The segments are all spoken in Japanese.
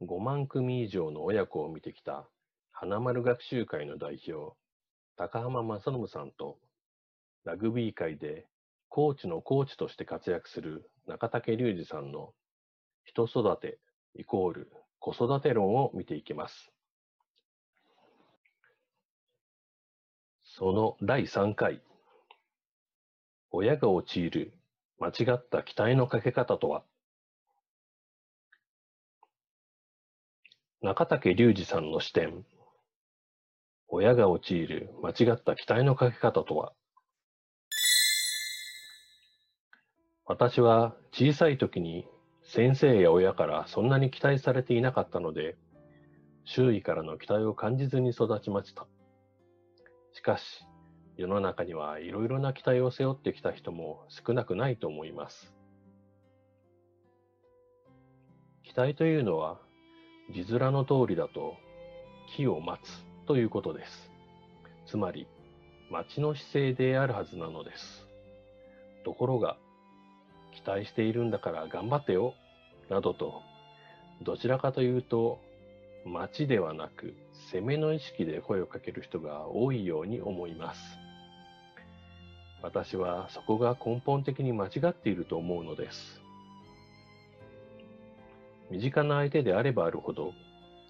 5万組以上の親子を見てきた花丸学習会の代表、高浜正信さんと、ラグビー界でコーチのコーチとして活躍する中竹隆二さんの人育てイコール子育て論を見ていきます。その第3回、親が陥る間違った期待のかけ方とは？中竹隆二さんの視点。親が陥る間違った期待のかけ方とは？私は小さい時に先生や親からそんなに期待されていなかったので、周囲からの期待を感じずに育ちました。しかし、世の中にはいろいろな期待を背負ってきた人も少なくないと思います。期待というのは字面の通りだと、木を待つということです。つまり、待の姿勢であるはずなのです。ところが、期待しているんだから頑張ってよ、などと、どちらかというと、待ちではなく、攻めの意識で声をかける人が多いように思います。私はそこが根本的に間違っていると思うのです。身近な相手であればあるほど、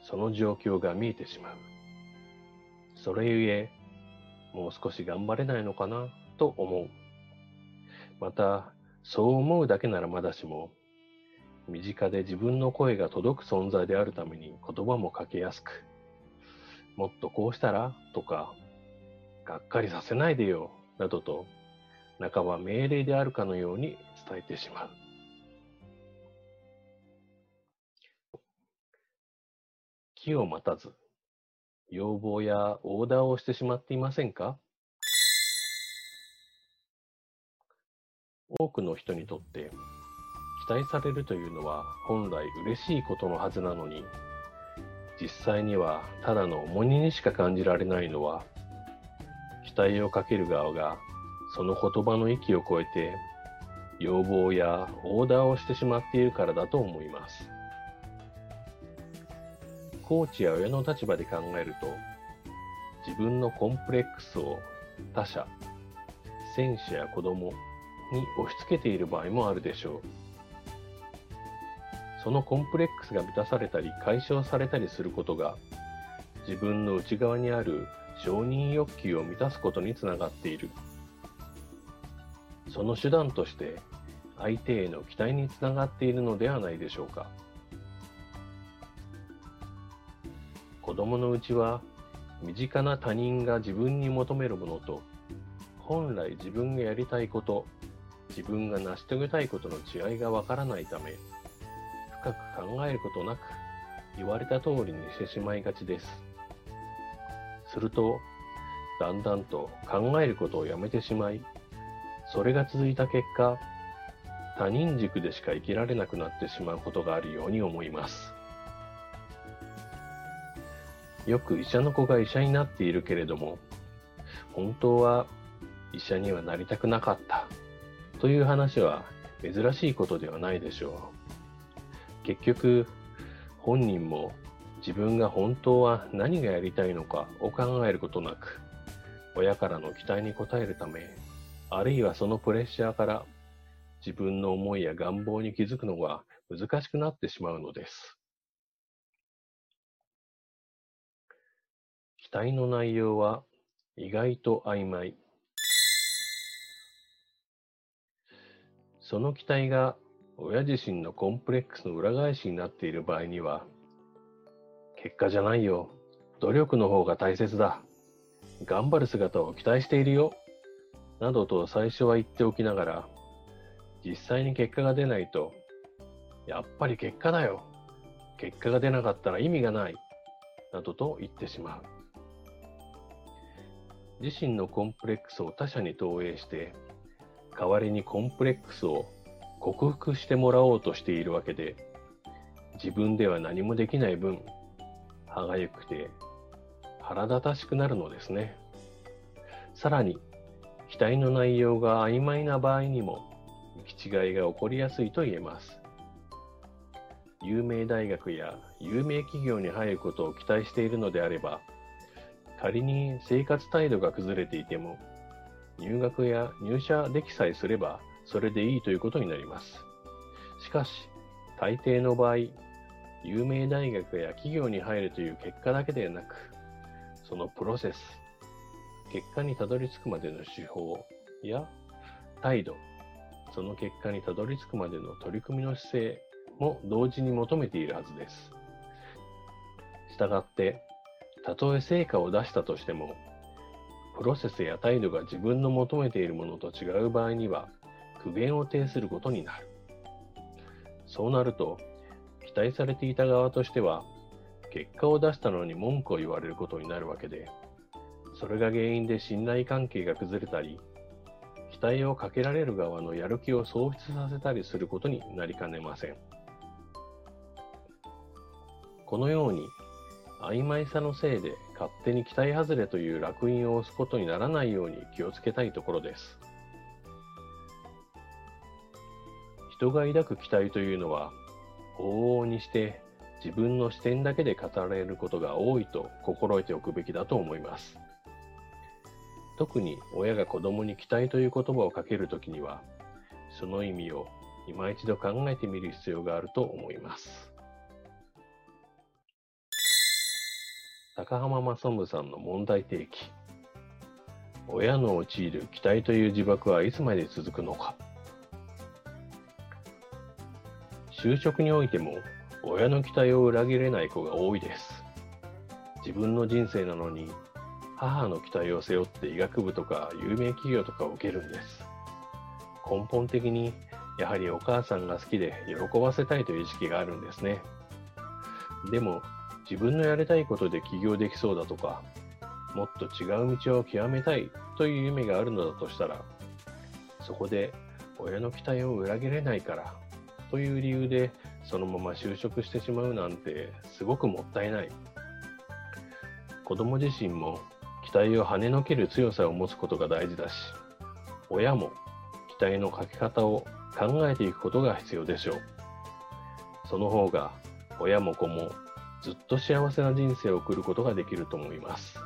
その状況が見えてしまう。それゆえ、もう少し頑張れないのかなと思う。また、そう思うだけならまだしも、身近で自分の声が届く存在であるために言葉もかけやすく、もっとこうしたらとか、がっかりさせないでよ、などと、半ば命令であるかのように伝えてしまう。気を待たず、要望やオーダーをしてしまっていませんか？多くの人にとって期待されるというのは本来嬉しいことのはずなのに実際にはただの重荷にしか感じられないのは期待をかける側がその言葉の域を超えて要望やオーダーをしてしまっているからだと思います。コーチや親の立場で考えると、自分のコンプレックスを他者、選手や子供に押し付けている場合もあるでしょう。そのコンプレックスが満たされたり解消されたりすることが、自分の内側にある承認欲求を満たすことにつながっている。その手段として相手への期待につながっているのではないでしょうか。供のうちは身近な他人が自分に求めるものと本来自分がやりたいこと自分が成し遂げたいことの違いがわからないため深く考えることなく言われた通りにしてしまいがちです。するとだんだんと考えることをやめてしまいそれが続いた結果他人軸でしか生きられなくなってしまうことがあるように思います。よく医者の子が医者になっているけれども、本当は医者にはなりたくなかったという話は珍しいことではないでしょう。結局、本人も自分が本当は何がやりたいのかを考えることなく、親からの期待に応えるため、あるいはそのプレッシャーから自分の思いや願望に気づくのが難しくなってしまうのです。期待の内容は意外と曖昧。その期待が親自身のコンプレックスの裏返しになっている場合には、結果じゃないよ。努力の方が大切だ。頑張る姿を期待しているよ。などと最初は言っておきながら、実際に結果が出ないと、やっぱり結果だよ。結果が出なかったら意味がない。などと言ってしまう。自身のコンプレックスを他者に投影して、代わりにコンプレックスを克服してもらおうとしているわけで、自分では何もできない分、歯がゆくて腹立たしくなるのですね。さらに、期待の内容が曖昧な場合にも、行き違いが起こりやすいと言えます。有名大学や有名企業に入ることを期待しているのであれば、仮に生活態度が崩れていても、入学や入社できさえすればそれでいいということになります。しかし、大抵の場合、有名大学や企業に入るという結果だけでなく、そのプロセス、結果にたどり着くまでの手法や態度、その結果にたどり着くまでの取り組みの姿勢も同時に求めているはずです。したがって、たとえ成果を出したとしても、プロセスや態度が自分の求めているものと違う場合には、苦言を呈することになる。そうなると、期待されていた側としては、結果を出したのに文句を言われることになるわけで、それが原因で信頼関係が崩れたり、期待をかけられる側のやる気を喪失させたりすることになりかねません。このように、曖昧さのせいで勝手に期待外れという烙印を押すことにならないように気をつけたいところです。人が抱く期待というのは、往々にして自分の視点だけで語られることが多いと心得ておくべきだと思います。特に親が子供に期待という言葉をかけるときには、その意味を今一度考えてみる必要があると思います。高浜正信さんの問題提起。親の陥る期待という自爆はいつまで続くのか。就職においても親の期待を裏切れない子が多いです。自分の人生なのに母の期待を背負って医学部とか有名企業とかを受けるんです。根本的にやはりお母さんが好きで喜ばせたいという意識があるんですね。でも自分のやりたいことで起業できそうだとか、もっと違う道を極めたいという夢があるのだとしたら、そこで親の期待を裏切れないからという理由でそのまま就職してしまうなんてすごくもったいない。子供自身も期待を跳ねのける強さを持つことが大事だし、親も期待のかけ方を考えていくことが必要でしょう。その方が親も子もずっと幸せな人生を送ることができると思います。